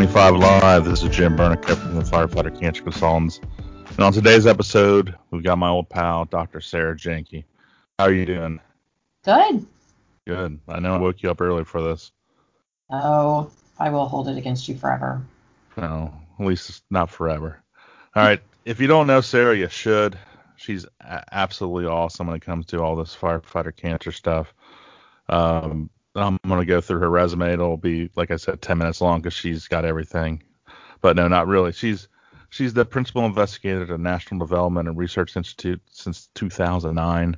to the 25 Live. This is Jim Burneka from the Firefighter Cancer Consultants. And on today's episode, we've got my old pal, Dr. Sara Jahnke. How are you doing? Good. Good. I know I woke you up early for this. Oh, I will hold it against you forever. No, at least not forever. All right. If you don't know Sara, you should. She's absolutely awesome when it comes to all this firefighter cancer stuff. Um, I'm to go through her resume. It'll be, like I said, 10 minutes long because she's got everything. But no, not really. She's she's the principal investigator at the National Development and Research Institute since 2009.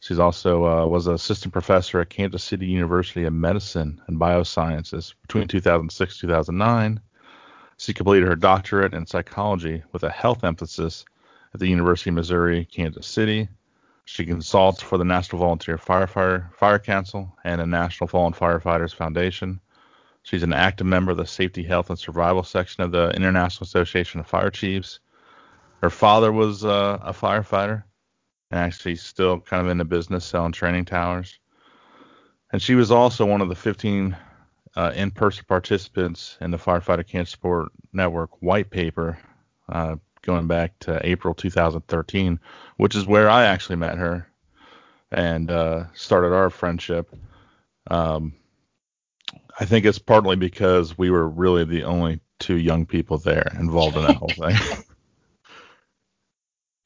She's also uh, was an assistant professor at Kansas City University of Medicine and Biosciences between 2006 2009. She completed her doctorate in psychology with a health emphasis at the University of Missouri, Kansas City. She consults for the National Volunteer Firefighter Fire Council and the National Fallen Firefighters Foundation. She's an active member of the Safety, Health, and Survival section of the International Association of Fire Chiefs. Her father was uh, a firefighter and actually still kind of in the business selling training towers. And she was also one of the 15 uh, in-person participants in the Firefighter Cancer Support Network white paper uh, going back to April 2013, which is where I actually met her and uh, started our friendship. Um, I think it's partly because we were really the only two young people there involved in that whole thing.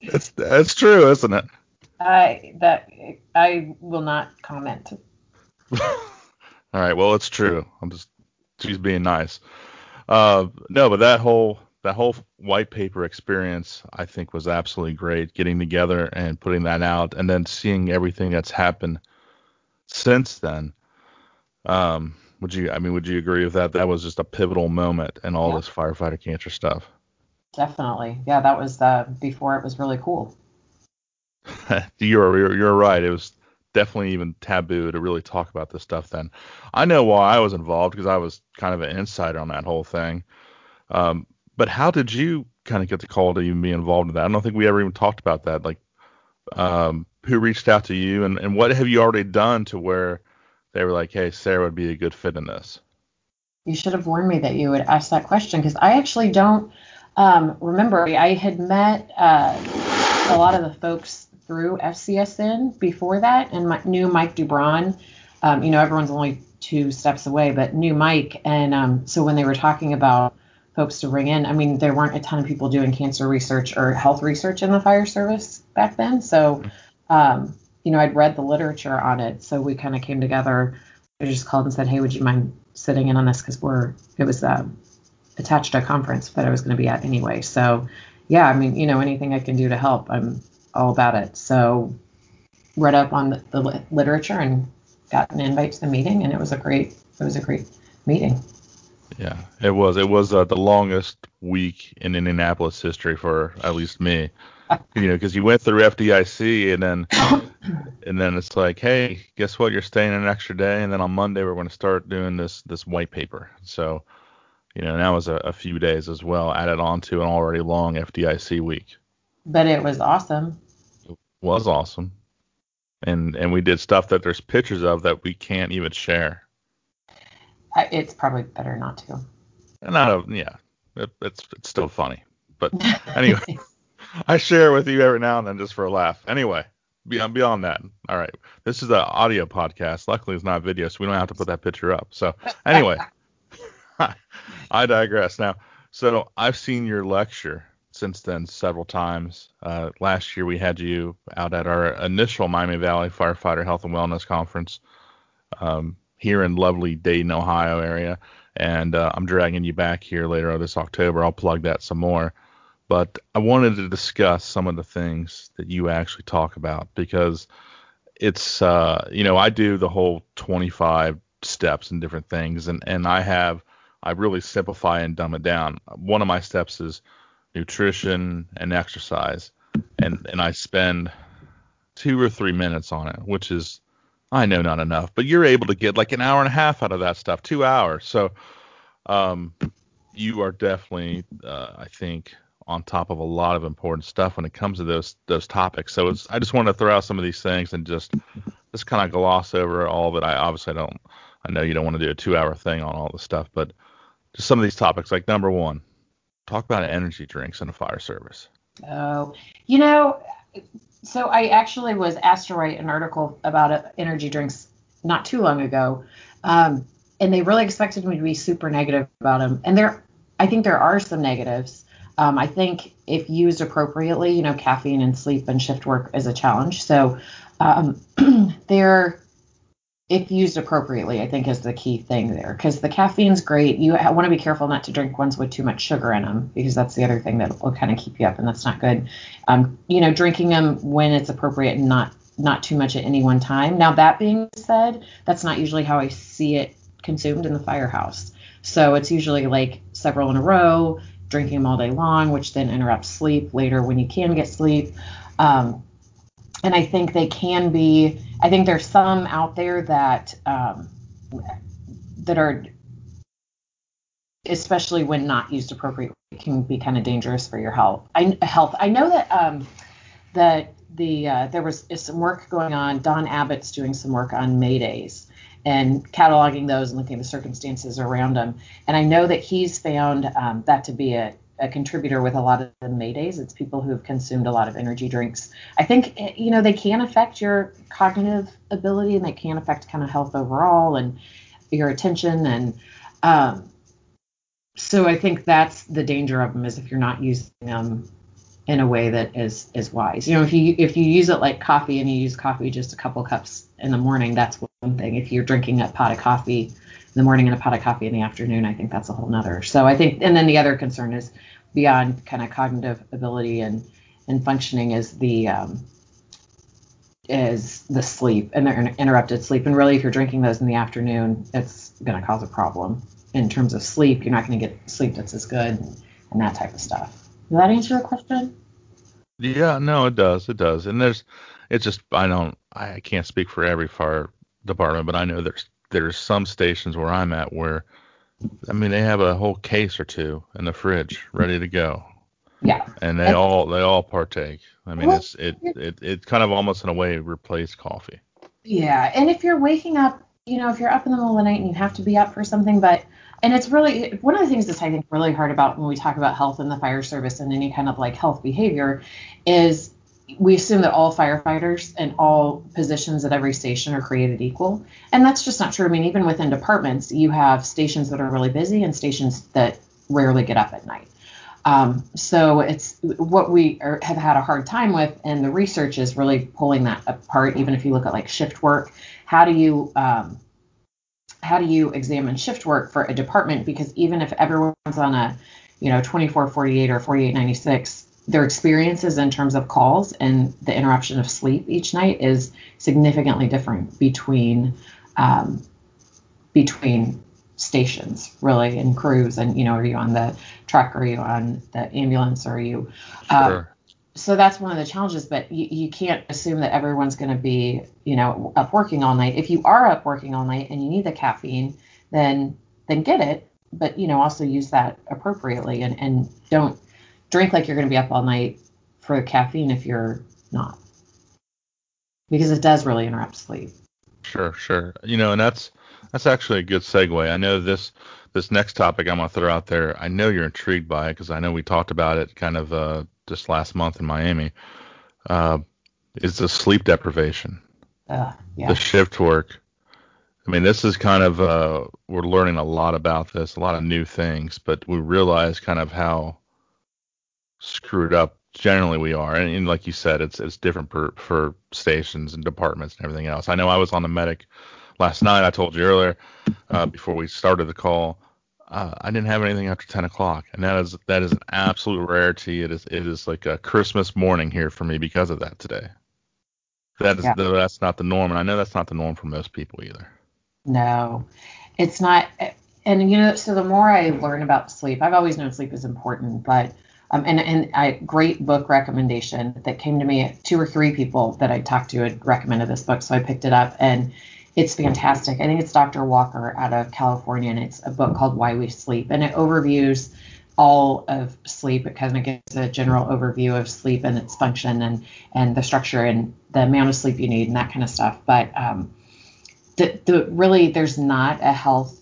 It's that's true, isn't it? I that I will not comment. All right, well it's true. I'm just she's being nice. Uh, no, but that whole that whole white paper experience I think was absolutely great. Getting together and putting that out, and then seeing everything that's happened since then. Um, would you? I mean, would you agree with that? That was just a pivotal moment in all yeah. this firefighter cancer stuff. Definitely. Yeah, that was uh, before it was really cool. you're, you're you're right. It was definitely even taboo to really talk about this stuff then. I know why I was involved because I was kind of an insider on that whole thing. Um, but how did you kind of get the call to even be involved in that? I don't think we ever even talked about that. Like, um, who reached out to you and, and what have you already done to where they were like, hey, Sara would be a good fit in this? You should have warned me that you would ask that question because I actually don't um, remember, I had met uh, a lot of the folks through FCSN before that and my, knew Mike Dubron. Um, you know, everyone's only two steps away, but knew Mike. And um, so when they were talking about folks to bring in, I mean, there weren't a ton of people doing cancer research or health research in the fire service back then. So, um, you know, I'd read the literature on it. So we kind of came together. I just called and said, hey, would you mind sitting in on this? Because we're, it was, uh, attached to a conference that I was going to be at anyway. So, yeah, I mean, you know, anything I can do to help, I'm all about it. So, read up on the, the literature and got an invite to the meeting, and it was a great, it was a great meeting. Yeah, it was. It was uh, the longest week in Indianapolis history for at least me. you know, because you went through FDIC and then and then it's like, hey, guess what? You're staying an extra day, and then on Monday we're going to start doing this this white paper. So you know, that was a, a few days as well, added on to an already long FDIC week. But it was awesome. It was awesome. And and we did stuff that there's pictures of that we can't even share. It's probably better not to. Not a, yeah, it, it's it's still funny. But anyway, I share with you every now and then just for a laugh. Anyway, beyond beyond that, all right. This is an audio podcast. Luckily, it's not video, so we don't have to put that picture up. So anyway. I digress. Now, so I've seen your lecture since then several times. Uh, last year we had you out at our initial Miami Valley Firefighter Health and Wellness Conference um, here in lovely Dayton, Ohio area, and uh, I'm dragging you back here later this October. I'll plug that some more. But I wanted to discuss some of the things that you actually talk about because it's uh, you know I do the whole 25 steps and different things, and and I have I really simplify and dumb it down. One of my steps is nutrition and exercise, and and I spend two or three minutes on it, which is I know not enough, but you're able to get like an hour and a half out of that stuff, two hours. So, um, you are definitely, uh, I think, on top of a lot of important stuff when it comes to those those topics. So I just want to throw out some of these things and just just kind of gloss over all it. I obviously don't. I know you don't want to do a two hour thing on all this stuff, but just some of these topics. Like number one, talk about energy drinks in a fire service. Oh, you know, so I actually was asked to write an article about uh, energy drinks not too long ago, um, and they really expected me to be super negative about them. And there, I think there are some negatives. Um, I think if used appropriately, you know, caffeine and sleep and shift work is a challenge. So um, they're if used appropriately, I think is the key thing there. Because the caffeine's great. You want to be careful not to drink ones with too much sugar in them, because that's the other thing that will kind of keep you up, and that's not good. Um, you know, drinking them when it's appropriate and not not too much at any one time. Now that being said, that's not usually how I see it consumed in the firehouse. So it's usually like several in a row, drinking them all day long, which then interrupts sleep later when you can get sleep. Um, and I think they can be. I think there's some out there that um, that are, especially when not used appropriately, can be kind of dangerous for your health. I, health. I know that um, that the uh, there was some work going on. Don Abbott's doing some work on Maydays and cataloging those and looking at the circumstances around them. And I know that he's found um, that to be a, a contributor with a lot of the Maydays. It's people who have consumed a lot of energy drinks. I think eh, you know they can affect your cognitive ability and they can affect kind of health overall and your attention and um, so I think that's the danger of them is if you're not using them in a way that is is wise. You know, if you if you use it like coffee and you use coffee just a couple cups in the morning, that's one thing. If you're drinking a pot of coffee in the morning and a pot of coffee in the afternoon, I think that's a whole nother. So I think, and then the other concern is beyond kind of cognitive ability and and functioning is the um, is the sleep and the interrupted sleep. And really, if you're drinking those in the afternoon, it's going to cause a problem in terms of sleep. You're not going to get sleep that's as good and that type of stuff. Does that answer your question? Yeah, no, it does. It does. And there's, it's just I don't, I can't speak for every fire department, but I know there's there's some stations where I'm at where I mean, they have a whole case or two in the fridge ready to go. Yeah. And they all they all partake. I mean, well, it's it, it it kind of almost in a way replaced coffee. Yeah, and if you're waking up, you know, if you're up in the middle of the night and you have to be up for something, but and it's really one of the things that's I think really hard about when we talk about health and the fire service and any kind of like health behavior is we assume that all firefighters and all positions at every station are created equal. And that's just not true. I mean, even within departments, you have stations that are really busy and stations that rarely get up at night. Um, so it's what we are, have had a hard time with, and the research is really pulling that apart. Even if you look at like shift work, how do you um, how do you examine shift work for a department? Because even if everyone's on a you know 2448 or 4896 their experiences in terms of calls and the interruption of sleep each night is significantly different between um, between stations really and crews. And you know are you on the truck? Are you on the ambulance? Or are you uh, sure. so that's one of the challenges but you, you can't assume that everyone's going to be you know up working all night. If you are up working all night and you need the caffeine then then get it but you know also use that appropriately and and don't drink like you're going to be up all night for caffeine if you're not, because it does really interrupt sleep. Sure, sure. You know, and that's that's actually a good segue. I know this this next topic I'm gonna throw out there. I know you're intrigued by it because I know we talked about it kind of uh, just last month in Miami. Uh, is the sleep deprivation, uh, yeah. the shift work. I mean, this is kind of uh, we're learning a lot about this, a lot of new things, but we realize kind of how screwed up. Generally we are. And, and, like you said it's it's different per, for stations and departments and everything else. I know i was on the medic last night. I told you earlier uh, before we started the call uh, i didn't have anything after 10 o'clock. And that is that is an absolute rarity. It is it is like a christmas morning here for me because of that today. That is yeah. that's not the norm. And i know that's not the norm for most people either. No. It's not and you know so the more i learn about sleep i've always known sleep is important but um, and and a great book recommendation that came to me. Two or three people that I talked to had recommended this book, so I picked it up, and it's fantastic. I think it's Dr. Walker out of California, and it's a book called Why We Sleep, and it overviews all of sleep. It kind of gives a general overview of sleep and its function and and the structure and the amount of sleep you need and that kind of stuff. But um, the, the really there's not a health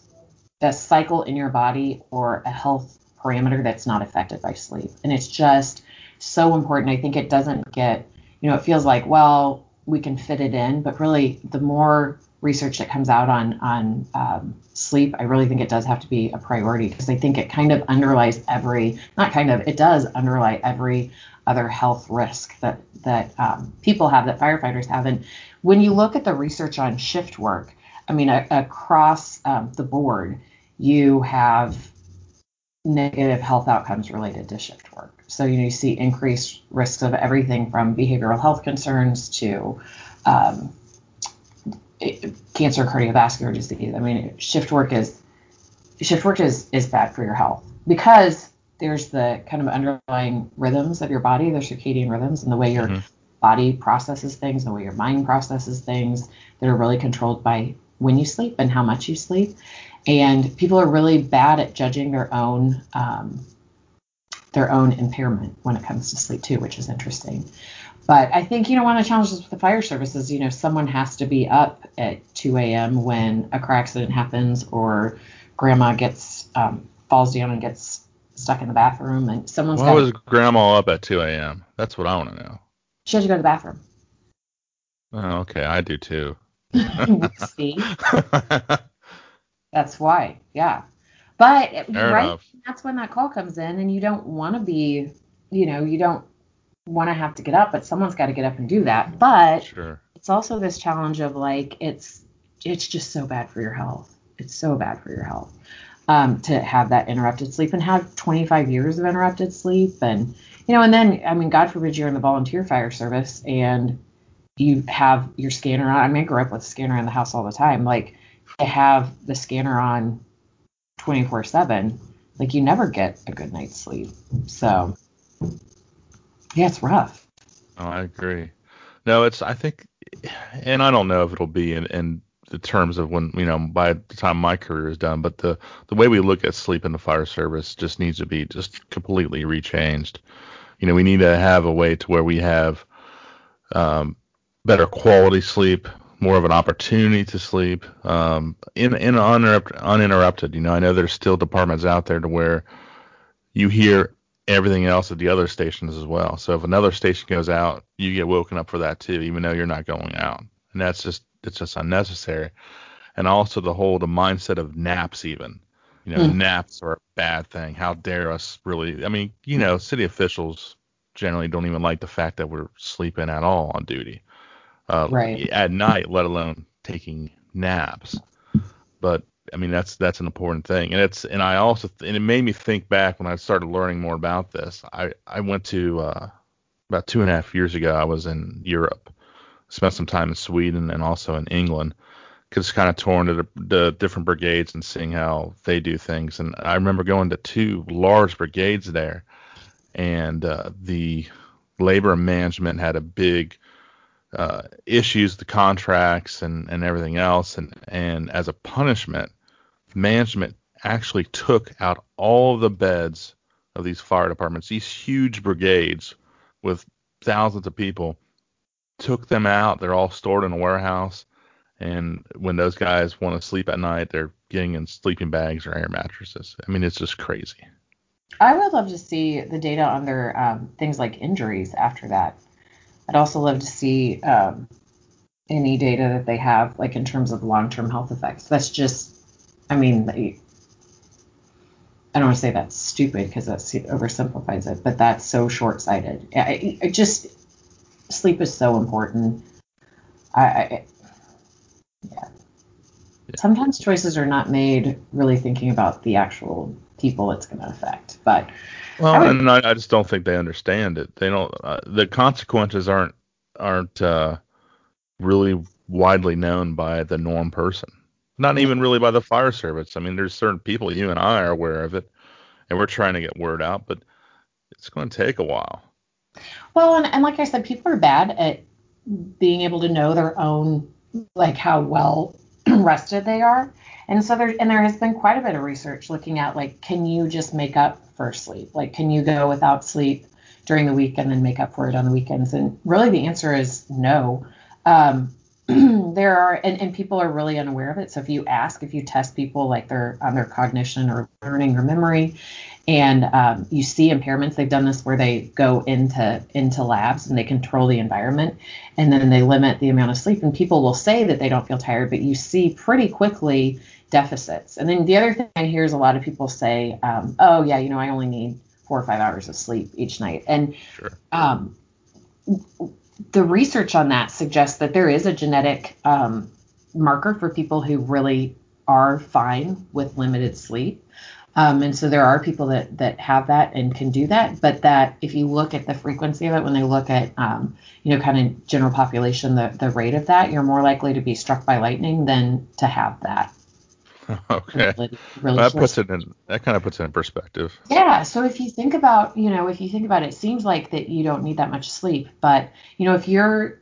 a cycle in your body or a health parameter that's not affected by sleep. And it's just so important. I think it doesn't get, you know, it feels like, well, we can fit it in, but really the more research that comes out on on um, sleep, I really think it does have to be a priority because I think it kind of underlies every, not kind of, it does underlie every other health risk that that um, people have, that firefighters have. And when you look at the research on shift work, I mean, a, across um, the board, you have negative health outcomes related to shift work. So you, know, you see increased risks of everything from behavioral health concerns to um, cancer, cardiovascular disease. I mean, shift work is shift work is is bad for your health because there's the kind of underlying rhythms of your body, the circadian rhythms, and the way your mm-hmm. body processes things, the way your mind processes things that are really controlled by when you sleep and how much you sleep. And people are really bad at judging their own um, their own impairment when it comes to sleep too, which is interesting. But I think you know one of the challenges with the fire service is you know someone has to be up at 2 a.m. when a car accident happens or grandma gets um, falls down and gets stuck in the bathroom and someone's. Why was grandma up at 2 a.m.? That's what I want to know. She had to go to the bathroom. Oh, okay, I do too. See, that's why, yeah. But Fair right, enough. that's when that call comes in, and you don't want to be, you know, you don't want to have to get up, but someone's got to get up and do that. But sure. it's also this challenge of like it's it's just so bad for your health. It's so bad for your health um, to have that interrupted sleep and have 25 years of interrupted sleep, and you know, and then I mean, God forbid you're in the volunteer fire service and you have your scanner on. I mean, I grew up with a scanner in the house all the time. Like to have the scanner on 24 7, like you never get a good night's sleep. So yeah, it's rough. Oh, I agree. No, it's I think, and I don't know if it'll be in, in the terms of when you know by the time my career is done, but the the way we look at sleep in the fire service just needs to be just completely rechanged. You know, we need to have a way to where we have um, better quality sleep, more of an opportunity to sleep um, in in uninterrupted, uninterrupted. You know, I know there's still departments out there to where you hear everything else at the other stations as well. So if another station goes out, you get woken up for that too, even though you're not going out. And that's just it's just unnecessary. And also the whole the mindset of naps even. You know, mm. naps are a bad thing. How dare us really I mean, you know, city officials generally don't even like the fact that we're sleeping at all on duty uh, right. at night, let alone taking naps. But I mean, that's that's an important thing, and it's and I also and it made me think back when I started learning more about this. I I went to uh, about two and a half years ago. I was in Europe, spent some time in Sweden and also in England. Just kind of torn to the, the different brigades and seeing how they do things. And I remember going to two large brigades there, and uh, the labor management had a big uh, issues, the contracts, and, and everything else. And, and as a punishment, management actually took out all the beds of these fire departments, these huge brigades with thousands of people, took them out. They're all stored in a warehouse. And when those guys want to sleep at night, they're getting in sleeping bags or air mattresses. I mean, it's just crazy. I would love to see the data on their um, things like injuries after that. I'd also love to see um, any data that they have, like in terms of long-term health effects. That's just, I mean, I don't want to say that's stupid because that oversimplifies it, but that's so short-sighted. I, I just sleep is so important. I, I yeah. Sometimes choices are not made really thinking about the actual people it's going to affect, but well, I I, I, just don't think they understand it. They don't. Uh, the consequences aren't aren't uh, really widely known by the norm person. Not even really by the fire service. I mean, there's certain people you and I are aware of it, and we're trying to get word out, but it's going to take a while. Well, and, and like I said, people are bad at being able to know their own, like how well rested they are. And so there, and there has been quite a bit of research looking at like, can you just make up for sleep? Like, can you go without sleep during the week and then make up for it on the weekends? And really, the answer is no. Um, there are and, and people are really unaware of it. So if you ask, if you test people like their on their cognition or learning or memory, and um, you see impairments, they've done this where they go into into labs and they control the environment, and then they limit the amount of sleep. And people will say that they don't feel tired, but you see pretty quickly deficits. And then the other thing I hear is a lot of people say, um, "Oh yeah, you know, I only need four or five hours of sleep each night," and Sure. um, the research on that suggests that there is a genetic um, marker for people who really are fine with limited sleep. Um, and so there are people that that have that and can do that, but that if you look at the frequency of it, when they look at um, you know kind of general population, the the rate of that, you're more likely to be struck by lightning than to have that. Okay. Really, really Well, that puts it in. That kind of puts it in perspective. Yeah, so if you think about, you know, if you think about it, it seems like that you don't need that much sleep, but you know, if you're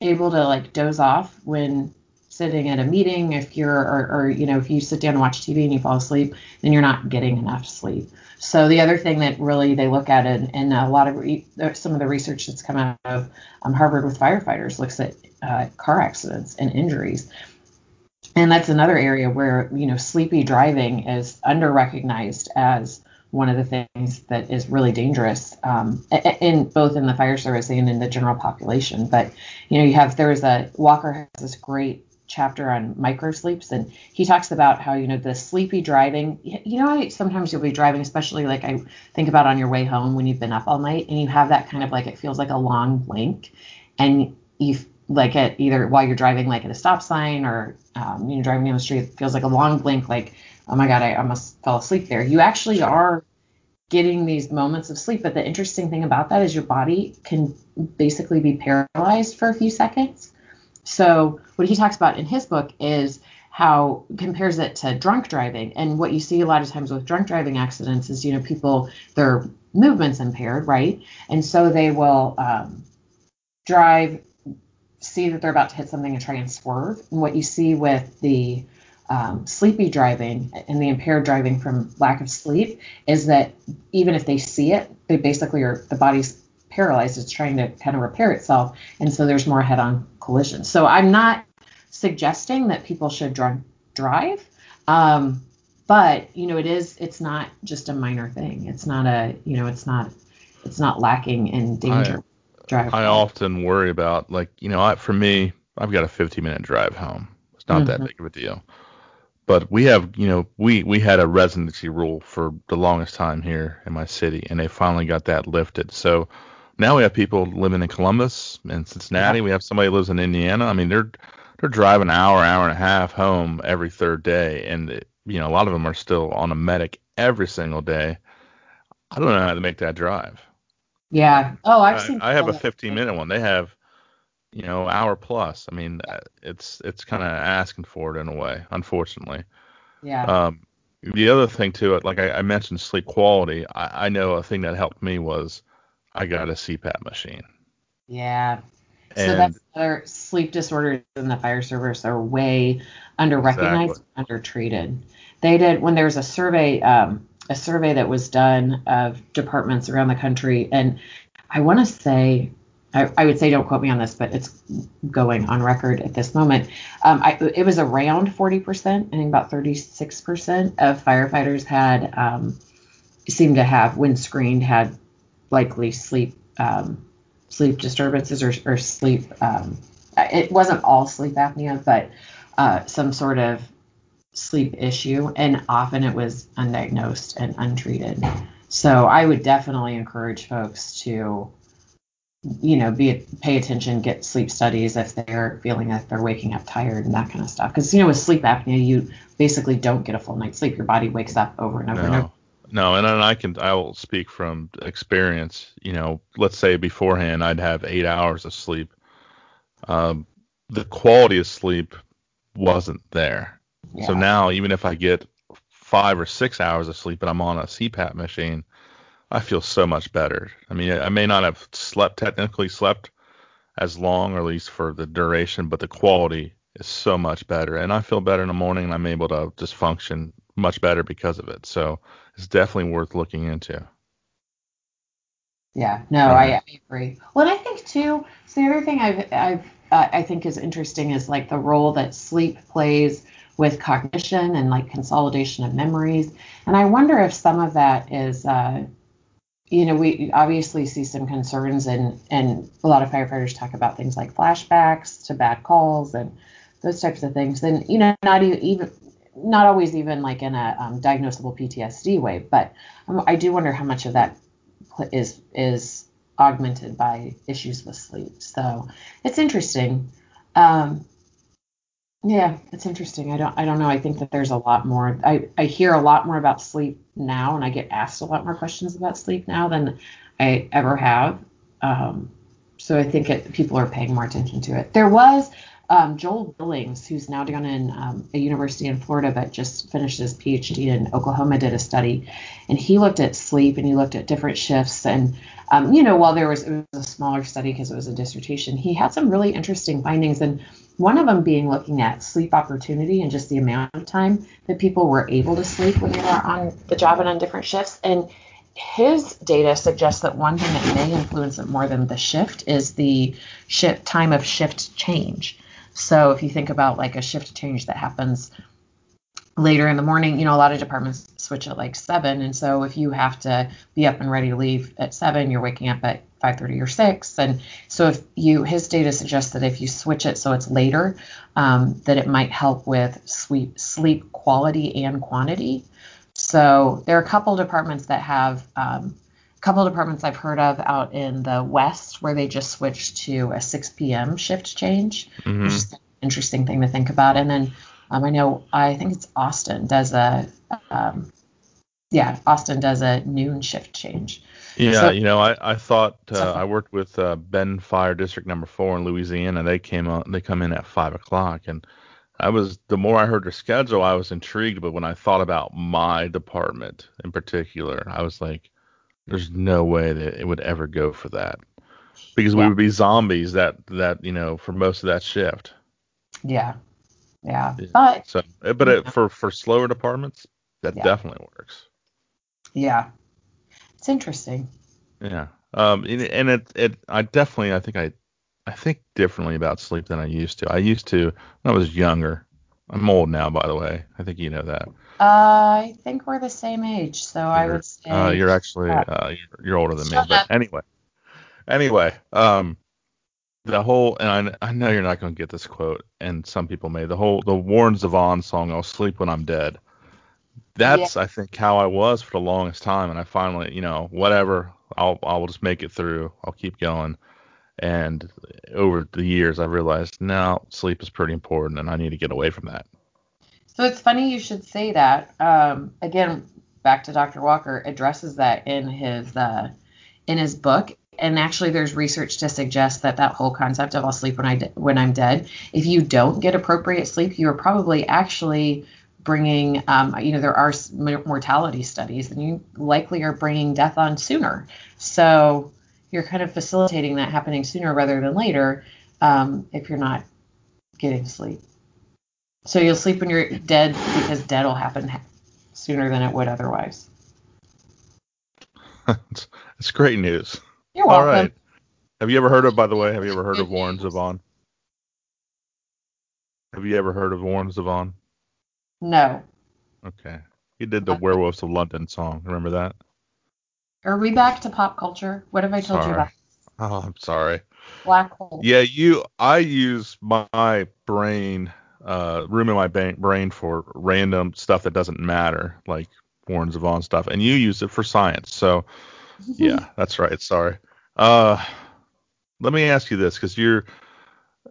able to like doze off when sitting at a meeting, if you're or, or you know, if you sit down and watch TV and you fall asleep, then you're not getting enough sleep. So the other thing that really they look at it, and a lot of re, some of the research that's come out of um, Harvard with firefighters looks at uh, car accidents and injuries and that's another area where you know sleepy driving is under recognized as one of the things that is really dangerous um, in both in the fire service and in the general population but you know you have there was a walker has this great chapter on micro sleeps and he talks about how you know the sleepy driving you know sometimes you'll be driving especially like i think about on your way home when you've been up all night and you have that kind of like it feels like a long blink and you like at either while you're driving like at a stop sign or um, you know driving down the street it feels like a long blink like oh my god I almost fell asleep there. You actually are getting these moments of sleep but the interesting thing about that is your body can basically be paralyzed for a few seconds so what he talks about in his book is how compares it to drunk driving and what you see a lot of times with drunk driving accidents is you know people their movements impaired right and so they will um, drive see that they're about to hit something and try and swerve. And what you see with the um, sleepy driving and the impaired driving from lack of sleep is that even if they see it, they basically are the body's paralyzed. It's trying to kind of repair itself, and so there's more head-on collisions. So I'm not suggesting that people should drunk drive, um, but you know it is it's not just a minor thing. It's not a you know it's not it's not lacking in danger. drive. I often worry about like you know I, for me I've got a 15 minute drive home. It's not that Mhm. big of a deal. But we have you know we we had a residency rule for the longest time here in my city, and they finally got that lifted. So now we have people living in Columbus and Cincinnati. We have somebody who lives in Indiana. I mean they're they're driving an hour, hour and a half home every third day, and it, you know a lot of them are still on a medic every single day. I don't know how to make that drive. Yeah. Oh, I've I, seen. I have a 15 minute one. They have, you know, hour plus. I mean, uh, it's it's kind of asking for it in a way, unfortunately. Yeah. Um, the other thing to it, like I, I mentioned, sleep quality. I, I know a thing that helped me was I got a CPAP machine, yeah. So that's other sleep disorders in the fire service are way under recognized, under treated. They did when there was a survey, um, a survey that was done of departments around the country, and I want to say, I, I would say don't quote me on this, but it's going on record at this moment. Um, I, it was around 40%, I think about 36% of firefighters had um, seemed to have, when screened, had likely sleep um, sleep disturbances or, or sleep. Um, it wasn't all sleep apnea, but uh, some sort of sleep issue, and often it was undiagnosed and untreated. So I would definitely encourage folks to, you know, be pay attention, get sleep studies if they're feeling like they're waking up tired and that kind of stuff. Because you know, with sleep apnea, you basically don't get a full night's sleep. Your body wakes up over and over and over. No, and I can I will speak from experience. You know, let's say beforehand I'd have eight hours of sleep. Um, the quality of sleep wasn't there. So now, even if I get five or six hours of sleep and I'm on a CPAP machine, I feel so much better. I mean, I may not have slept technically slept as long, or at least for the duration, but the quality is so much better, and I feel better in the morning, and I'm able to just function much better because of it. So it's definitely worth looking into. Yeah, no, I, I agree. Well, and I think too. So the other thing I've I've uh, I think is interesting is like the role that sleep plays with cognition and like consolidation of memories. And I wonder if some of that is, uh, you know, we obviously see some concerns and and a lot of firefighters talk about things like flashbacks to bad calls and those types of things. then you know, not even not always even like in a um, diagnosable PTSD way, but um, I do wonder how much of that is is augmented by issues with sleep. So it's interesting. Um, yeah, it's interesting. I don't I don't know. I think that there's a lot more. I, I hear a lot more about sleep now, and I get asked a lot more questions about sleep now than I ever have. Um, so I think it, people are paying more attention to it. There was um, Joel Billings, who's now down in um, a university in Florida, but just finished his PhD in Oklahoma, did a study, and he looked at sleep and he looked at different shifts. And um, you know, while there was, it was a smaller study because it was a dissertation, he had some really interesting findings. And one of them being looking at sleep opportunity and just the amount of time that people were able to sleep when they were on the job and on different shifts. And his data suggests that one thing that may influence it more than the shift is the shift time of shift change. So if you think about like a shift change that happens later in the morning, you know, a lot of departments switch at like seven. And so if you have to be up and ready to leave at seven, you're waking up at 5:30 or 6. And so if you, his data suggests that if you switch it so it's later, um, that it might help with sleep sleep quality and quantity. So there are a couple departments that have um, couple departments I've heard of out in the west where they just switched to a 6 p.m. shift change, mm-hmm. which is an interesting thing to think about. And then um, I know I think it's Austin does a um, yeah Austin does a noon shift change. Yeah, so, you know, I I thought uh, I worked with uh, Ben Fire District Number Four in Louisiana. They came on, they come in at five o'clock, and I was the more I heard their schedule, I was intrigued. But when I thought about my department in particular, I was like, there's no way that it would ever go for that because yeah. we would be zombies that that you know for most of that shift. Yeah, yeah. But so, eh, but it, for for slower departments, that yeah. definitely works. Yeah, it's interesting. Yeah. Um. And it it I definitely I think I I think differently about sleep than I used to. I used to when I was younger. I'm old now, by the way. I think you know that. Uh, I think we're the same age, so you're, I would say. Uh, you're actually uh, you're, you're older than me, but anyway, anyway, um, the whole and I, I know you're not going to get this quote, and some people may. The whole the Warren Zevon song, "I'll sleep when I'm dead." That's yeah. I think how I was for the longest time, and I finally, you know, whatever, I'll I'll just make it through. I'll keep going. And over the years, I realized now sleep is pretty important, and I need to get away from that. So it's funny you should say that. Um, again, back to Dr. Walker addresses that in his uh, in his book. And actually, there's research to suggest that that whole concept of I'll sleep when I de- when I'm dead. If you don't get appropriate sleep, you are probably actually bringing, um, you know, there are mortality studies, and you likely are bringing death on sooner. So you're kind of facilitating that happening sooner rather than later um, if you're not getting sleep. So you'll sleep when you're dead because dead will happen sooner than it would otherwise. That's great news. You're welcome. All right. Have you ever heard of, by the way, have you ever heard of Warren Zevon? Have you ever heard of Warren Zevon? No. Okay. He did the Werewolves of London song. Remember that? Are we back to pop culture? What have I told sorry. you about? Oh, I'm sorry. Black hole. Yeah, you. I use my brain uh, room in my brain for random stuff that doesn't matter, like Warren Zevon stuff, and you use it for science. So, yeah, that's right. Sorry. Uh, let me ask you this, because you're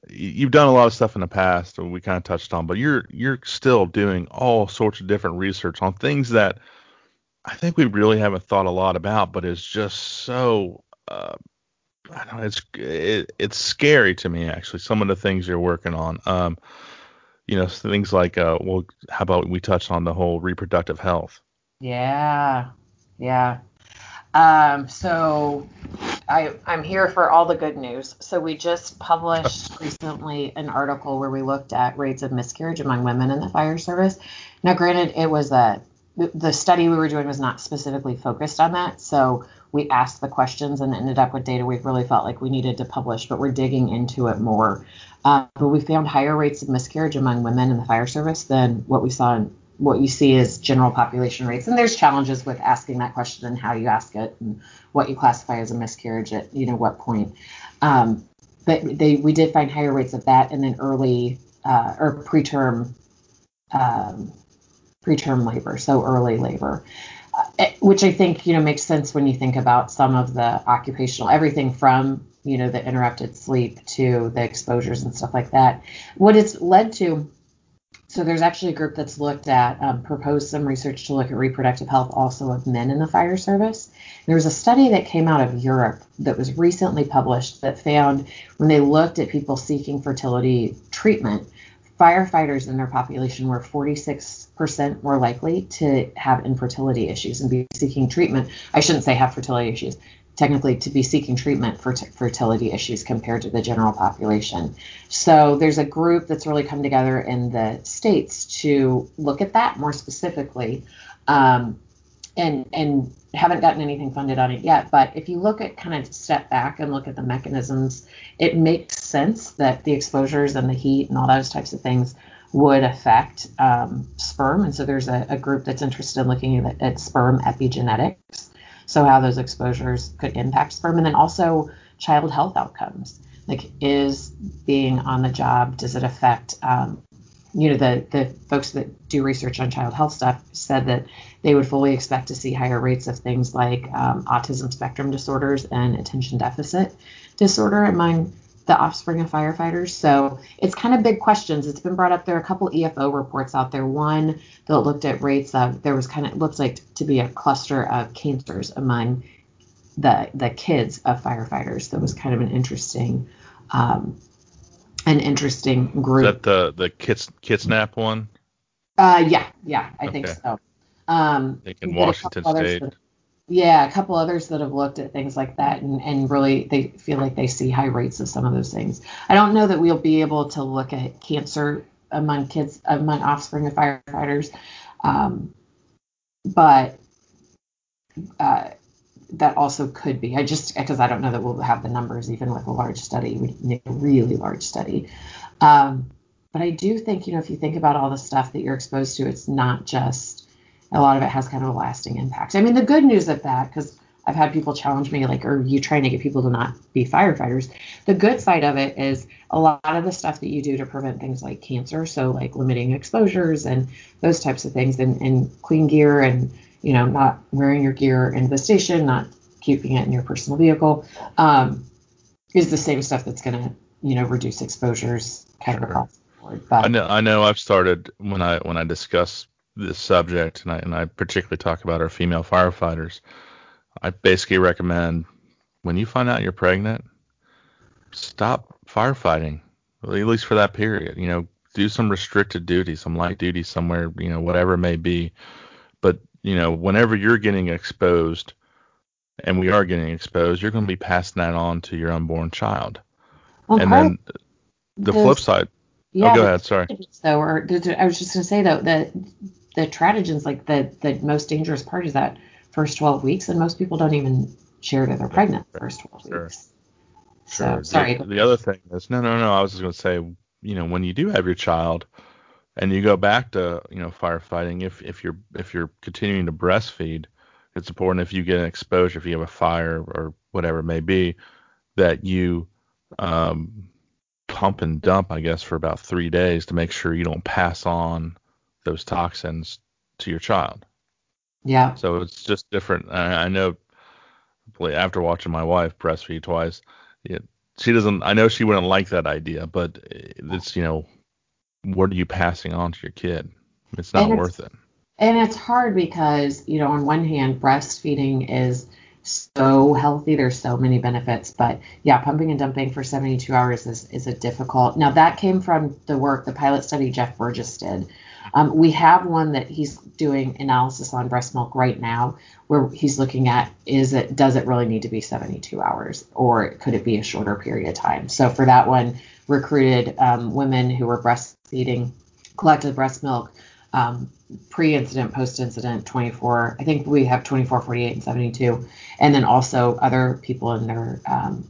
you've done a lot of stuff in the past, and we kind of touched on, but you're you're still doing all sorts of different research on things that I think we really haven't thought a lot about, but it's just so. Uh, I don't know. It's it, it's scary to me actually. Some of the things you're working on. Um, you know things like uh well how about we touch on the whole reproductive health yeah yeah um so I, I'm here for all the good news. So we just published recently an article where we looked at rates of miscarriage among women in the fire service. Now, granted, it was a the study we were doing was not specifically focused on that. So we asked the questions and ended up with data we really felt like we needed to publish, but we're digging into it more. Uh, but we found higher rates of miscarriage among women in the fire service than what we saw in what you see as general population rates. And there's challenges with asking that question and how you ask it and what you classify as a miscarriage at you know what point. Um, but they we did find higher rates of that and then early uh, or preterm um, preterm labor, so early labor. Uh, which I think you know makes sense when you think about some of the occupational everything from you know the interrupted sleep to the exposures and stuff like that. What it's led to so there's actually a group that's looked at, um, proposed some research to look at reproductive health also of men in the fire service. There was a study that came out of Europe that was recently published that found when they looked at people seeking fertility treatment, firefighters in their population were 46% more likely to have infertility issues and be seeking treatment. I shouldn't say have fertility issues, technically to be seeking treatment for t- fertility issues compared to the general population. So there's a group that's really come together in the states to look at that more specifically. Um, and and haven't gotten anything funded on it yet. But if you look at kind of step back and look at the mechanisms, it makes sense that the exposures and the heat and all those types of things would affect um, sperm. And so there's a, a, group that's interested in looking at, at sperm epigenetics so how those exposures could impact sperm, and then also child health outcomes. Like, is being on the job does it affect? Um, you know, the the folks that do research on child health stuff said that they would fully expect to see higher rates of things like um, autism spectrum disorders and attention deficit disorder among the offspring of firefighters. So it's kind of big questions. It's been brought up. There are a couple EFO reports out there. One that looked at rates of there was kind of looks like to be a cluster of cancers among the the kids of firefighters. That was kind of an interesting um, an interesting group. Is that the the kids Kitsap one? Uh, yeah, yeah, I okay. think so. Um, I think in Washington State. Yeah, a couple others that have looked at things like that and, and really they feel like they see high rates of some of those things. I don't know that we'll be able to look at cancer among kids, among offspring of firefighters, um, but uh, that also could be. I just because I don't know that we'll have the numbers even with a large study. We need a really large study. Um, but I do think you know if you think about all the stuff that you're exposed to, it's not just a lot of it has kind of a lasting impact. I mean, the good news of that, because I've had people challenge me, like, are you trying to get people to not be firefighters? The good side of it is a lot of the stuff that you do to prevent things like cancer, so like limiting exposures and those types of things, and, and clean gear, and you know, not wearing your gear in the station, not keeping it in your personal vehicle, um, is the same stuff that's going to, you know, reduce exposures kind of across the board. But I know, I know, I've started when I when I discuss this subject, and I, and I particularly talk about our female firefighters, I basically recommend when you find out you're pregnant, stop firefighting, at least for that period. You know, do some restricted duty, some light duty somewhere, you know, whatever it may be. But, you know, whenever you're getting exposed, and we are getting exposed, you're going to be passing that on to your unborn child. Okay. And then the flip side. Oh, yeah, oh, go ahead. Sorry. So, or I was just going to say though that the teratogens, like the the most dangerous part is that first 12 weeks, and most people don't even share that they're pregnant the first 12 sure. weeks. Sure. So, sorry. The, the, other thing is, no, no, no. I was just going to say, you know, when you do have your child, and you go back to, you know, firefighting, if if you're if you're continuing to breastfeed, it's important if you get an exposure, if you have a fire or whatever it may be, that you um, pump and dump, I guess, for about three days to make sure you don't pass on those toxins to your child. Yeah. So it's just different. I, I know after watching my wife breastfeed twice, it, she doesn't. I know she wouldn't like that idea, but it's you know, what are you passing on to your kid? It's not worth it. And it's hard because you know, on one hand, breastfeeding is so healthy. There's so many benefits, but yeah, pumping and dumping for 72 hours is, is a difficult. Now that came from the work, the pilot study Jeff Burgess did, um, we have one that he's doing analysis on breast milk right now, where he's looking at is it does it really need to be 72 hours or could it be a shorter period of time? So for that one, recruited um, women who were breastfeeding, collected breast milk um, pre-incident, post-incident, 24. I think we have 24, 48, and 72, and then also other people in their um,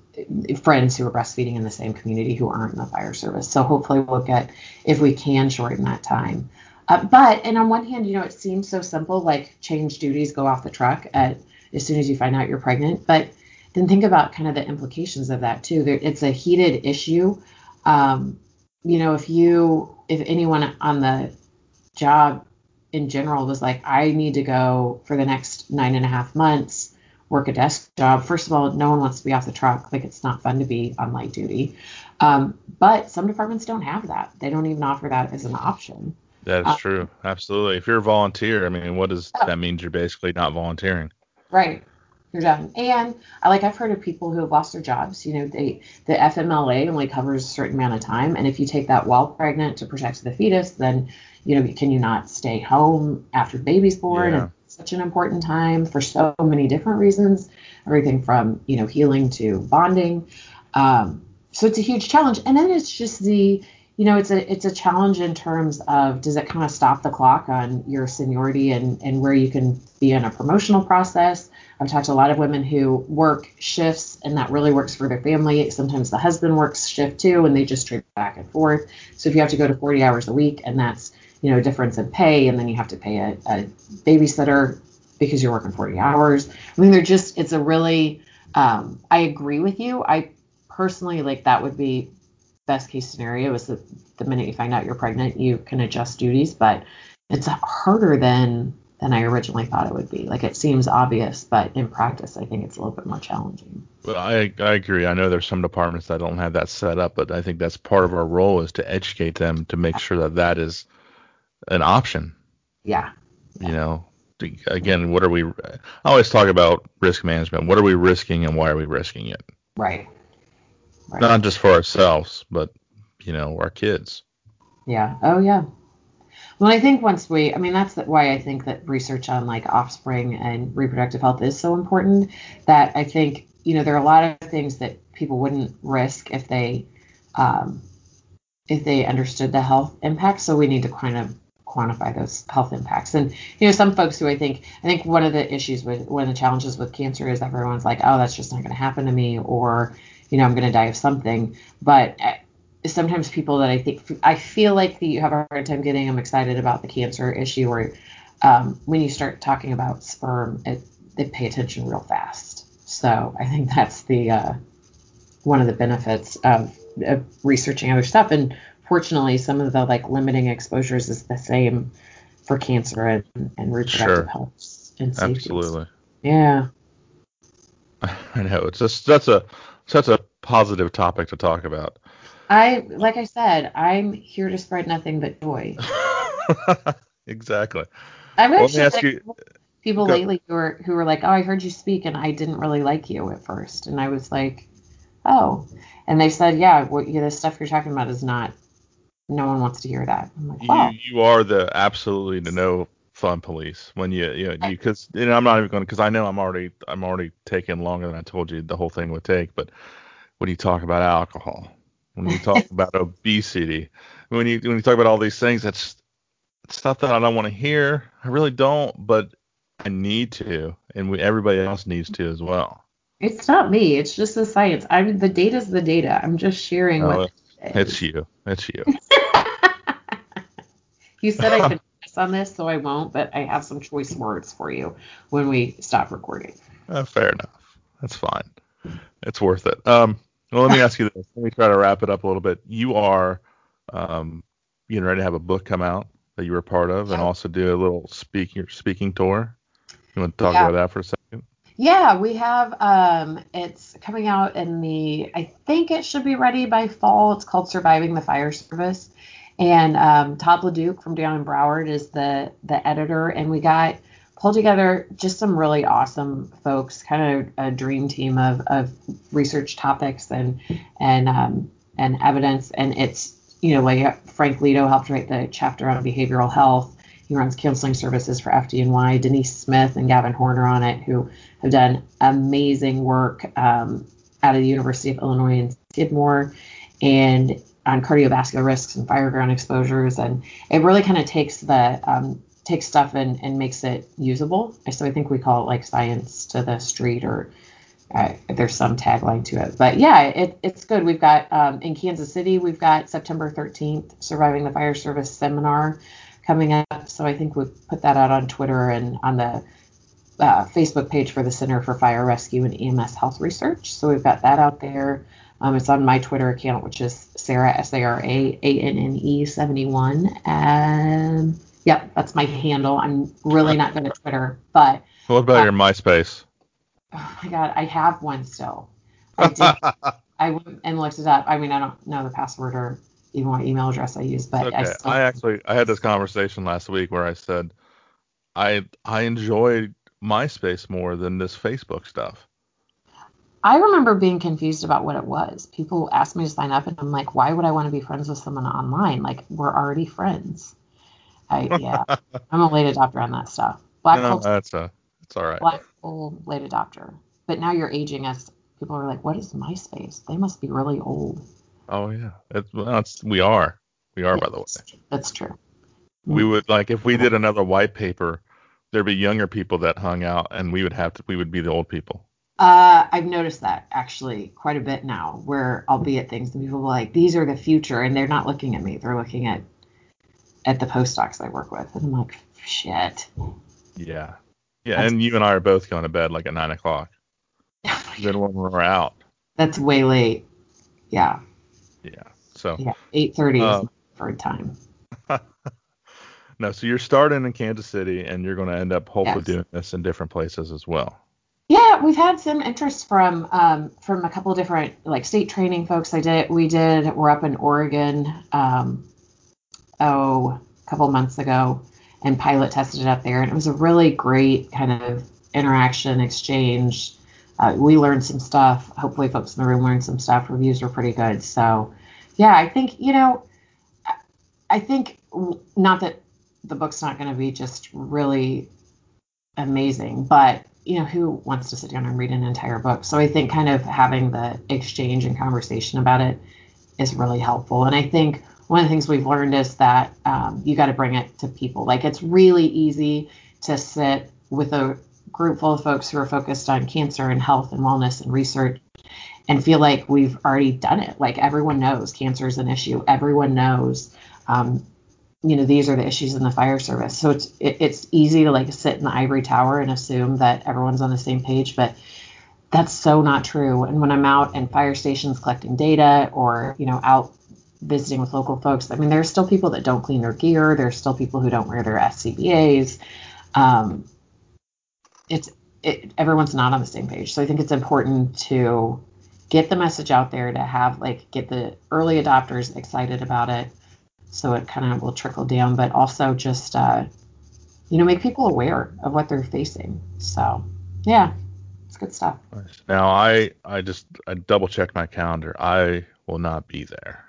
friends who are breastfeeding in the same community who aren't in the fire service. So hopefully we'll get if we can shorten that time. Uh, but and on one hand, you know, it seems so simple, like change duties, go off the truck at as soon as you find out you're pregnant. But then think about kind of the implications of that too. There, it's a heated issue. Um, you know, if you if anyone on the job in general was like, I need to go for the next nine and a half months, work a desk job. First of all, no one wants to be off the truck. Like it's not fun to be on light duty. Um, but some departments don't have that. They don't even offer that as an option. That's um, true. Absolutely. If you're a volunteer, I mean, what does that means? You're basically not volunteering. Right. You're done. And like I've heard of people who have lost their jobs. You know, they the FMLA only covers a certain amount of time, and if you take that while pregnant to protect the fetus, then you know, can you not stay home after the baby's born? Yeah. It's such an important time for so many different reasons. Everything from you know healing to bonding. Um, so it's a huge challenge, and then it's just the you know, it's a it's a challenge in terms of does it kind of stop the clock on your seniority and and where you can be in a promotional process. I've talked to a lot of women who work shifts and that really works for their family. Sometimes the husband works shift too and they just trade back and forth. So if you have to go to 40 hours a week and that's you know a difference in pay and then you have to pay a, a babysitter because you're working 40 hours. I mean, they're just it's a really um, I agree with you. I personally like that would be best case scenario is that the minute you find out you're pregnant, you can adjust duties, but it's harder than than I originally thought it would be. Like it seems obvious, but in practice, I think it's a little bit more challenging. Well, I I agree. I know there's some departments that don't have that set up, but I think that's part of our role is to educate them to make sure that that is an option. Yeah. You know, again, what are we? I always talk about risk management. What are we risking, and why are we risking it? Right. Right. Not just for ourselves, but you know, our kids. Yeah. Oh yeah. Well, I think once we, I mean, that's why I think that research on like offspring and reproductive health is so important. That I think, you know, there are a lot of things that people wouldn't risk if they, um, if they understood the health impacts. So we need to kind of quantify those health impacts. And you know, some folks who I think, I think one of the issues with one of the challenges with cancer is everyone's like, oh, that's just not going to happen to me, or you know, I'm going to die of something. But uh, sometimes people that I think, I feel like you have a hard time getting them excited about the cancer issue, or um, when you start talking about sperm, it, they pay attention real fast. So I think that's the uh, one of the benefits of, of researching other stuff. And fortunately, some of the like limiting exposures is the same for cancer and, and reproductive sure. health and safety. Absolutely. Yeah. I know it's just that's a such a positive topic to talk about. I like I said, I'm here to spread nothing but joy. exactly. I've well, actually ask you, people go. lately who are who were like, "Oh, I heard you speak, and I didn't really like you at first," and I was like, "Oh," and they said, "Yeah, what you, the stuff you're talking about is not. No one wants to hear that." I'm like, "Wow." You, you are the absolutely to know fun police when you you know because you, I'm not even going because I know I'm already I'm already taking longer than I told you the whole thing would take. But when you talk about alcohol, when you talk about obesity, when you when you talk about all these things, that's stuff that I don't want to hear. I really don't, but I need to, and we, everybody else needs to as well. It's not me. It's just the science. I'm the data's the data. I'm just sharing oh, what. It's you. It's you. you said I could on this, so I won't, but I have some choice words for you when we stop recording. Uh, fair enough. That's fine. It's worth it. Um, well, let me ask you this. Let me try to wrap it up a little bit. You are um, getting ready to have a book come out that you were part of, and also do a little speaking speaking tour. You want to talk yeah. about that for a second? Yeah, we have. Um, it's coming out in the. I think it should be ready by fall. It's called Surviving the Fire Service, and um, Todd LeDuc from Down in Broward is the the editor, and we got pulled together just some really awesome folks, kind of a dream team of, of research topics and and um, and evidence. And it's you know like Frank Leto helped write the chapter on behavioral health. He runs counseling services for FDNY. Denise Smith and Gavin Horner on it, who have done amazing work um, out of the University of Illinois in Skidmore. And on cardiovascular risks and fireground exposures, and it really kind of takes the um, takes stuff and, and makes it usable. So I think we call it like science to the street, or uh, there's some tagline to it. But yeah, it, it's good. We've got um, in Kansas City, we've got September 13th, Surviving the Fire Service seminar coming up. So I think we've put that out on Twitter and on the uh, Facebook page for the Center for Fire Rescue and EMS Health Research. So we've got that out there. Um, it's on my Twitter account, which is Sara S A R A A N N E 71. And yep, that's my handle. I'm really not good at Twitter, but. What about uh, your MySpace? Oh my God, I have one still. I did. I went and looked it up. I mean, I don't know the password or even what email address I use, but okay. I still. I actually I had this conversation last week where I said I I enjoyed MySpace more than this Facebook stuff. I remember being confused about what it was. People asked me to sign up, and I'm like, why would I want to be friends with someone online? Like, we're already friends. I, yeah, I'm a late adopter on that stuff. Black no, that's a, it's all right. Black hole late adopter. But now you're aging as people are like, what is MySpace? They must be really old. Oh yeah, it's, well, it's we are, we are by the way. That's true. We would like if we did another white paper there'd be younger people that hung out, and we would have to we would be the old people. Uh, I've noticed that actually quite a bit now, where I'll be at things and people will like, these are the future, and they're not looking at me; they're looking at at the postdocs I work with, and I'm like, shit. Yeah, yeah, That's, and you and I are both going to bed like at nine o'clock. then when we're out. That's way late. Yeah. Yeah. So. Yeah, eight thirty uh, is my preferred time. No, so you're starting in Kansas City, and you're going to end up hopefully yes. doing this in different places as well. Yeah, we've had some interest from um, from a couple different like state training folks. I did we did we're up in Oregon um, oh a couple months ago and pilot tested it up there, and it was a really great kind of interaction exchange. Uh, we learned some stuff. Hopefully, folks in the room learned some stuff. Reviews were pretty good. So, yeah, I think you know, I think not that the book's not going to be just really amazing, but you know, who wants to sit down and read an entire book? So I think kind of having the exchange and conversation about it is really helpful. And I think one of the things we've learned is that um, you got to bring it to people. Like it's really easy to sit with a group full of folks who are focused on cancer and health and wellness and research and feel like we've already done it. Like everyone knows cancer is an issue. Everyone knows um, you know these are the issues in the fire service. So it's it, it's easy to like sit in the ivory tower and assume that everyone's on the same page but that's so not true. And when i'm out in fire stations collecting data or you know out visiting with local folks i mean there's still people that don't clean their gear. There's still people who don't wear their scbas um, it's it, everyone's not on the same page. So i think it's important to get the message out there to have like get the early adopters excited about it so it kind of will trickle down, but also just uh, you know make people aware of what they're facing. So yeah, it's good stuff. Now I I just I double checked my calendar. I will not be there.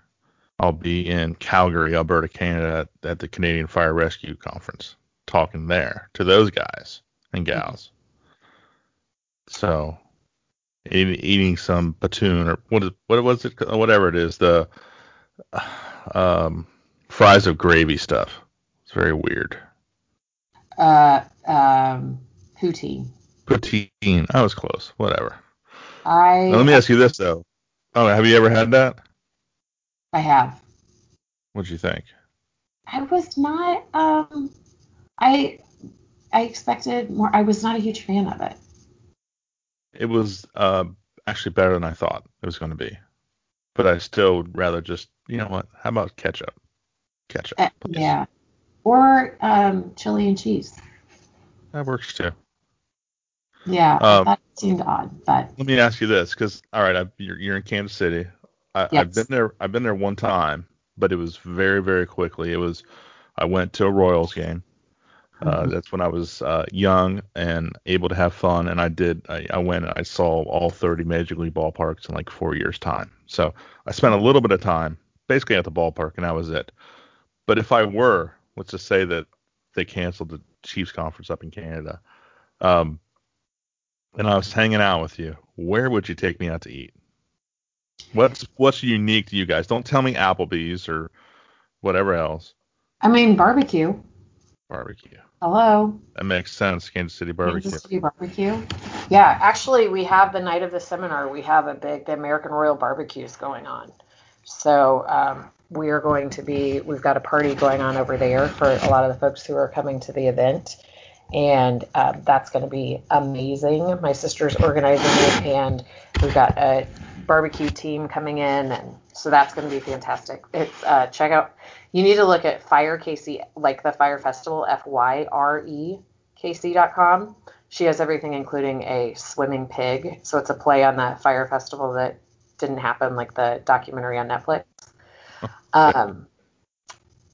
I'll be in Calgary, Alberta, Canada at, the Canadian Fire Rescue Conference, talking there to those guys and gals. So eating some patoon or what is what was it whatever it is the um fries of gravy stuff. It's very weird. Uh, um, poutine. Poutine. I was close. Whatever. I. Now, let me ask you this though. Oh, have you ever had that? I have. What'd you think? I was not. Um, I I expected more. I was not a huge fan of it. It was uh, actually better than I thought it was going to be, but I still would rather just you know what? How about ketchup? Ketchup. Uh, yeah. Or um, chili and cheese. That works too. Yeah, um, that seemed odd, but. Let me ask you this, because all right, I, you're, you're in Kansas City. I, yes. I've been there. I've been there one time, but it was very, very quickly. It was. I went to a Royals game. Uh, mm-hmm. That's when I was uh, young and able to have fun, and I did. I, I went and I saw all 30 Major League ballparks in like four years' time. So I spent a little bit of time basically at the ballpark, and that was it. But if I were, let's just say that they canceled the Chiefs conference up in Canada, um, and I was hanging out with you, where would you take me out to eat? What's what's unique to you guys? Don't tell me Applebee's or whatever else. I mean, barbecue. Barbecue. Hello. That makes sense. Kansas City barbecue. Kansas City barbecue. Yeah, actually, we have the night of the seminar. We have a big the American Royal barbecues going on. So um, we are going to be. We've got a party going on over there for a lot of the folks who are coming to the event, and uh, that's going to be amazing. My sister's organizing it, and we've got a barbecue team coming in, and so that's going to be fantastic. It's uh, check out. You need to look at Fyre KC, like the Fyre Festival, F Y R E K C.com. She has everything, including a swimming pig. So it's a play on the Fyre Festival that didn't happen, like the documentary on Netflix. Um,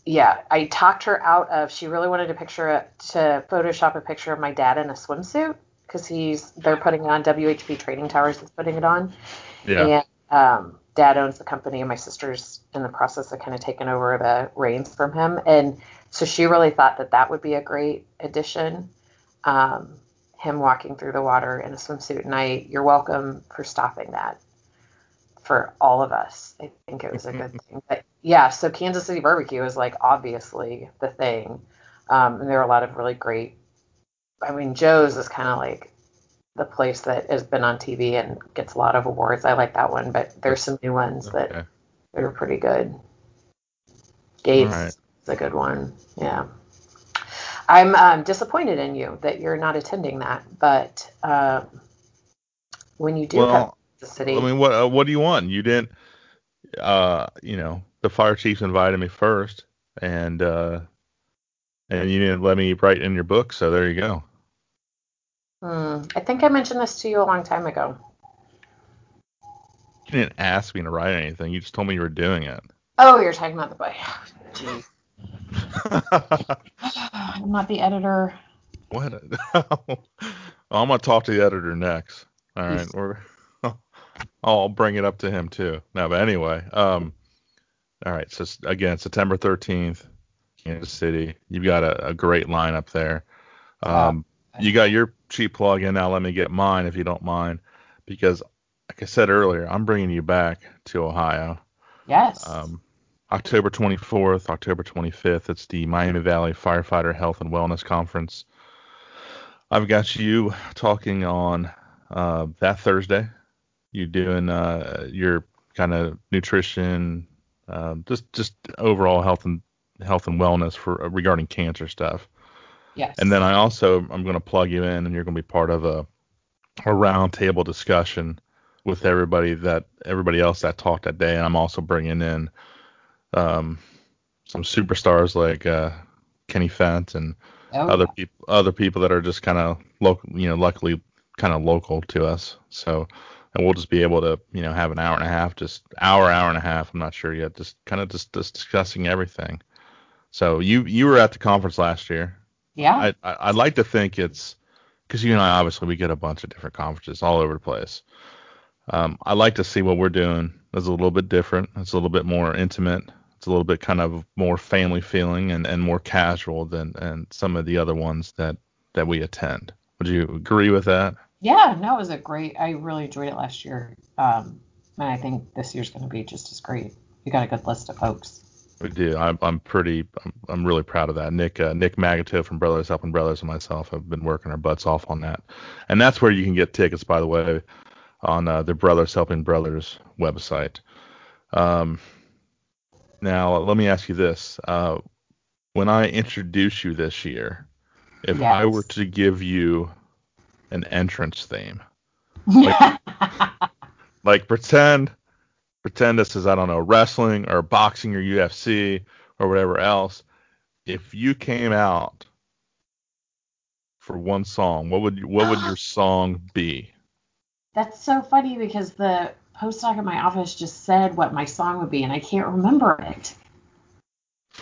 yeah, I talked her out of. She really wanted to picture to Photoshop a picture of my dad in a swimsuit because he's they're putting it on WHP Training Towers is putting it on. Yeah. And um, dad owns the company, and my sister's in the process of kind of taking over the reins from him. And so she really thought that that would be a great addition. Um, him walking through the water in a swimsuit, and I, you're welcome for stopping that for all of us. I think it was a good thing. But yeah, so Kansas City barbecue is like obviously the thing. Um, and there are a lot of really great. I mean, Joe's is kind of like the place that has been on TV and gets a lot of awards. I like that one, but there's some new ones that Okay. are pretty good. Gates right. is a good one. Yeah. I'm um, disappointed in you that you're not attending that, but um, when you do Well, the city, I mean, what uh, what do you want? You didn't, uh, you know, the fire chiefs invited me first, and uh, and you didn't let me write in your book, so there you go. Hmm, I think I mentioned this to you a long time ago. You didn't ask me to write anything. You just told me you were doing it. Oh, you're talking about the book. Jeez. I'm not the editor. what? well, I'm gonna talk to the editor next. All right, we're. I'll bring it up to him too. No, but anyway, um, all right. So again, September 13th, Kansas City. You've got a, a great lineup there. Um, you got your cheap plug in now. Let me get mine if you don't mind, because like I said earlier, I'm bringing you back to Ohio. Yes. Um, October 24th, October 25th. It's the Miami Valley Firefighter Health and Wellness Conference. I've got you talking on uh, that Thursday. You doing uh, your kind of nutrition, um, just just overall health and health and wellness for uh, regarding cancer stuff. yes. And then I also I'm going to plug you in, and you're going to be part of a a roundtable discussion with everybody that everybody else that talked that day, and I'm also bringing in um, some superstars like uh, Kenny Fent and oh, other yeah. people other people that are just kind of local, you know, luckily kind of local to us. So and we'll just be able to you know have an hour and a half, just hour hour and a half. I'm not sure yet, just kind of just, just discussing everything. So you you were at the conference last year. yeah. I, I I'd like to think it's because you and I obviously we get a bunch of different conferences all over the place. Um, I like to see what we're doing is a little bit different. It's a little bit more intimate. It's a little bit kind of more family feeling and, and more casual than and some of the other ones that that we attend. Would you agree with that? Yeah, no, it was a great. I really enjoyed it last year, um, and I think this year's going to be just as great. You got a good list of folks. We do. I'm, I'm pretty. I'm, I'm really proud of that. Nick uh, Nick Magato from Brothers Helping Brothers and myself have been working our butts off on that, and that's where you can get tickets, by the way, on uh, the Brothers Helping Brothers website. Um, now let me ask you this: uh, when I introduce you this year, if I were to give you an entrance theme, like pretend pretend this is I don't know wrestling or boxing or UFC or whatever else. If you came out for one song, what would you, what would your song be? That's so funny because the postdoc at my office just said what my song would be, and I can't remember it.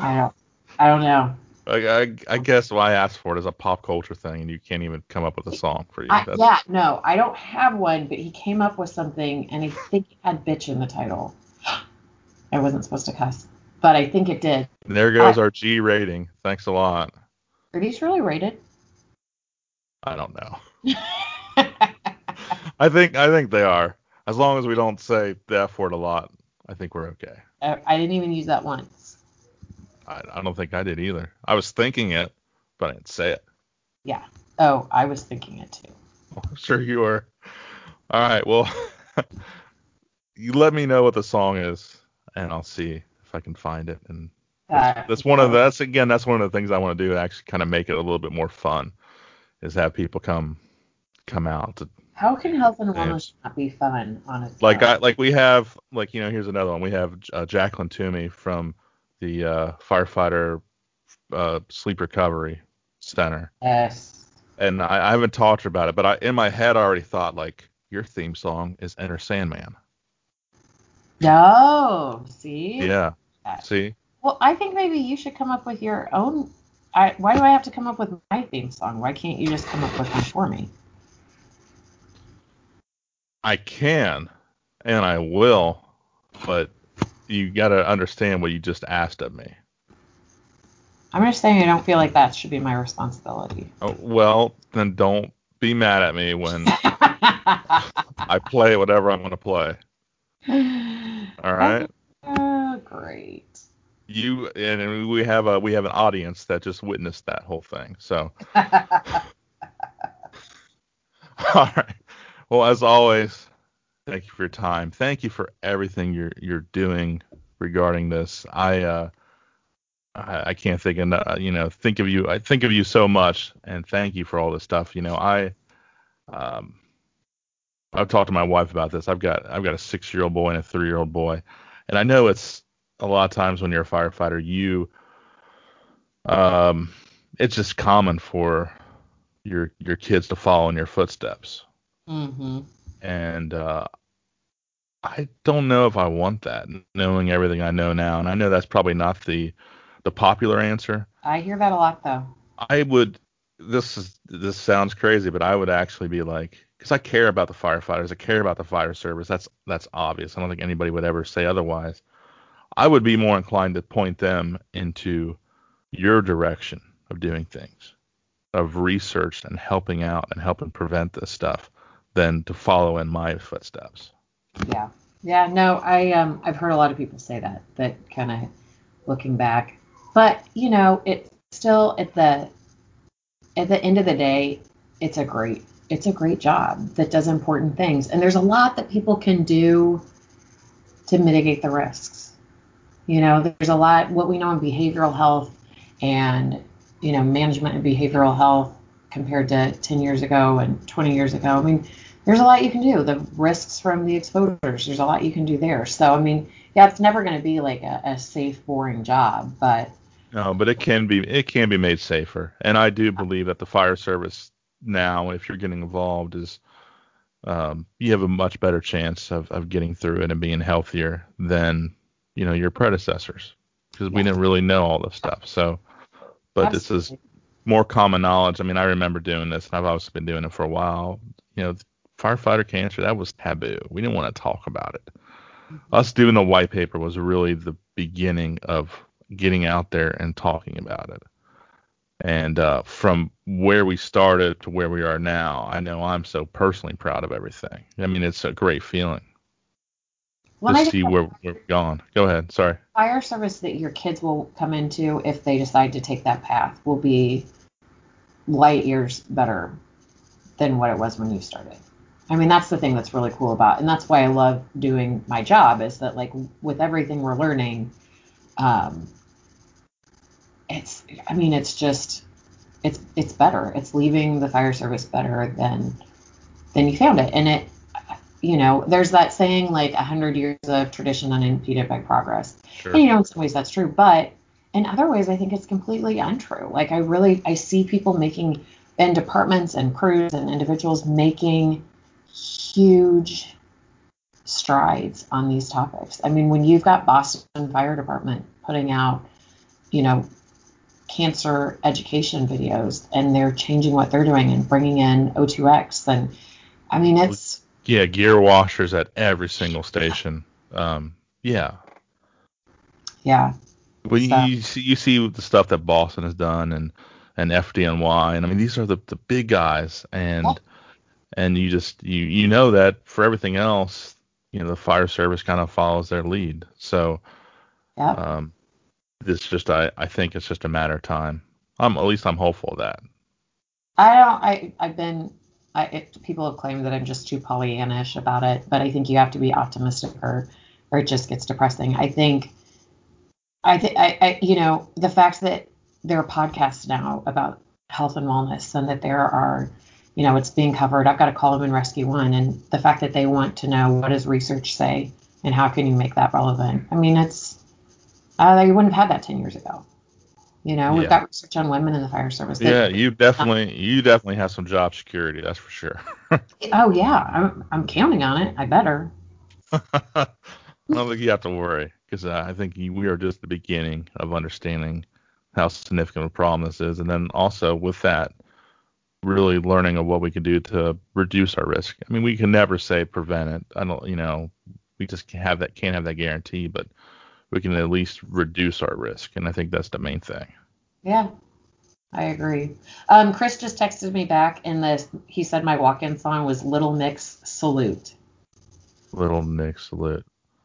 I don't. I don't know. I, I, I guess why I asked for it is a pop culture thing, and you can't even come up with a song for you. I, yeah, no, I don't have one, but he came up with something, and I think it had "bitch" in the title. I wasn't supposed to cuss, but I think it did. There goes uh, our G rating. Thanks a lot. Are these really rated? I don't know. I think I think they are. as long as we don't say the F word a lot, I think we're okay. I, I didn't even use that once. I, I don't think I did either. I was thinking it, but I didn't say it. Yeah. Oh, I was thinking it too. I'm sure you were. All right. Well, you let me know what the song is, and I'll see if I can find it. And Uh, that's one of the, that's again that's one of the things I want to do. Actually, kind of make it a little bit more fun, is have people come come out to How can health and wellness not be fun on its like own? I like we have like you know here's another one. We have uh, Jacqueline Toomey from the uh, firefighter uh, sleep recovery center, yes. and I, I haven't talked about it, but I in my head I already thought like your theme song is Enter Sandman. No. See. Yeah. Yeah. See. Well, I think maybe you should come up with your own. I, why do I have to come up with my theme song? Why can't you just come up with one for me? I can and I will, but you got to understand what you just asked of me. I'm just saying I don't feel like that should be my responsibility. Oh, well, then don't be mad at me when I play whatever I'm going to play. All right. Oh, great. You and we have a we have an audience that just witnessed that whole thing. So, all right. Well, as always, thank you for your time. Thank you for everything you're you're doing regarding this. I uh I, can't think enough, you know, think of you. I think of you so much, and thank you for all this stuff. You know, I um I've talked to my wife about this. I've got I've got a six year old boy and a three year old boy, and I know it's a lot of times when you're a firefighter, you um it's just common for your your kids to follow in your footsteps, hmm and uh I don't know if I want that, knowing everything I know now, and I know that's probably not the the popular answer. I hear that a lot though. I would. This is this sounds crazy, but I would actually be like, because I care about the firefighters, I care about the fire service. That's that's obvious. I don't think anybody would ever say otherwise. I would be more inclined to point them into your direction of doing things, of research and helping out and helping prevent this stuff, than to follow in my footsteps. Yeah. Yeah, no, I um I've heard a lot of people say that, that kind of looking back. But, you know, it's still at the at the end of the day, it's a great it's a great job that does important things. And there's a lot that people can do to mitigate the risks. You know, there's a lot what we know in behavioral health and, you know, management and behavioral health compared to 10 years ago and 20 years ago. I mean, there's a lot you can do. The risks from the exposures, there's a lot you can do there. So, I mean, yeah, it's never going to be like a, a safe, boring job, but No, but it can be it can be made safer, and I do believe that the fire service now, if you're getting involved, is um, you have a much better chance of, of getting through it and being healthier than you know your predecessors because we didn't really know all this stuff. So, but this is Absolutely. More common knowledge. I mean, I remember doing this, and I've also been doing it for a while. You know, firefighter cancer that was taboo. We didn't want to talk about it. Us doing the white paper was really the beginning of getting out there and talking about it. And uh, from where we started to where we are now, I know I'm so personally proud of everything. I mean, it's a great feeling When to I see where, we've gone. Go ahead. Sorry. fire service that your kids will come into if they decide to take that path will be light years better than what it was when you started. I mean, that's the thing that's really cool about, and that's why I love doing my job is that like with everything we're learning, um, it's, I mean, it's just, it's, it's better. It's leaving the fire service better than, than you found it. And it, you know, there's that saying like a hundred years of tradition unimpeded by progress. Sure. And, you know, in some ways that's true, but in other ways, I think it's completely untrue. Like I really, I see people making, and departments and crews and individuals making huge strides on these topics. I mean, when you've got Boston Fire Department putting out, you know, cancer education videos and they're changing what they're doing and bringing in O2X, then I mean, it's Yeah, gear washers at every single station. Um, yeah. yeah, Well, you, So- you see, you see the stuff that Boston has done and and FDNY, and I mean these are the the big guys, and and you just you you know that for everything else, you know the fire service kind of follows their lead. So, Yeah. um, it's just I I think it's just a matter of time. I'm at least I'm hopeful of that. I don't. I I've been. I it, people have claimed that I'm just too Pollyannish about it, but I think you have to be optimistic or or it just gets depressing. I think. I think I, you know the fact that there are podcasts now about health and wellness and that there are you know it's being covered. I've got to call them and rescue one, and the fact that they want to know what does research say and how can you make that relevant. I mean it's. Uh, you wouldn't have had that ten years ago. You know, we've Yeah. got research on women in the fire service. that- Yeah, you definitely you definitely have some job security, that's for sure. Oh yeah, I'm I'm counting on it. I better. I don't think you have to worry because uh, I think we are just the beginning of understanding how significant a problem this is, and then also with that, really learning of what we can do to reduce our risk. I mean, we can never say prevent it. I don't, you know, we just can't have that can't have that guarantee, but we can at least reduce our risk, and I think that's the main thing. Yeah, I agree. Um, Chris just texted me back, and this he said my walk-in song was Little Mix Salute. Little Mix salute.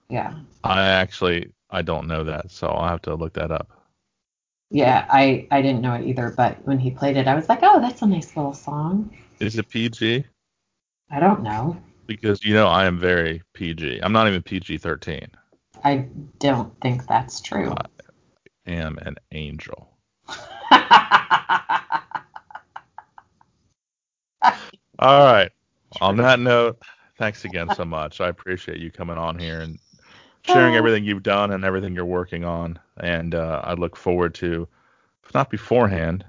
Yeah, I actually I don't know that, so I'll have to look that up. yeah. I I didn't know it either, but when he played it, I was like, oh, that's a nice little song. Is it PG? I don't know. Because you know I am very PG. I'm not even PG 13. I don't think that's true. I am an angel. All right. On that note, thanks again so much. I appreciate you coming on here and sharing Oh. everything you've done and everything you're working on. And uh, I look forward to, if not beforehand,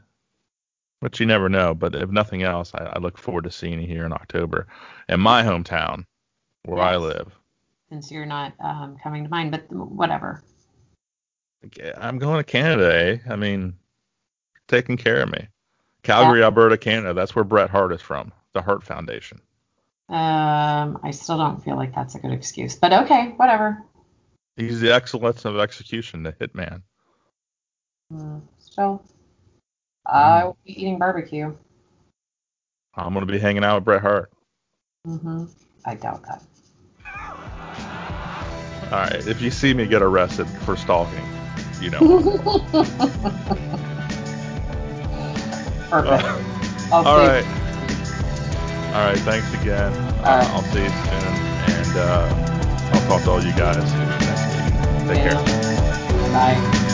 which you never know, but if nothing else, I, I look forward to seeing you here in October in my hometown where I live. Since you're not um, coming to mind, but whatever. I'm going to Canada, eh? I mean, taking care of me. Calgary, Alberta, Canada. That's where Bret Hart is from, the Hart Foundation. Um, I still don't feel like that's a good excuse, but okay, whatever. He's the excellence of execution, the hitman. Mm, still, I will be eating barbecue. I'm going to be hanging out with Bret Hart. hmm I doubt that. All right. If you see me get arrested for stalking, you know. Perfect. Uh, all you. right. All right. Thanks again. Uh, right. I'll see you soon. And uh, I'll talk to all you guys next week. Take care. Bye.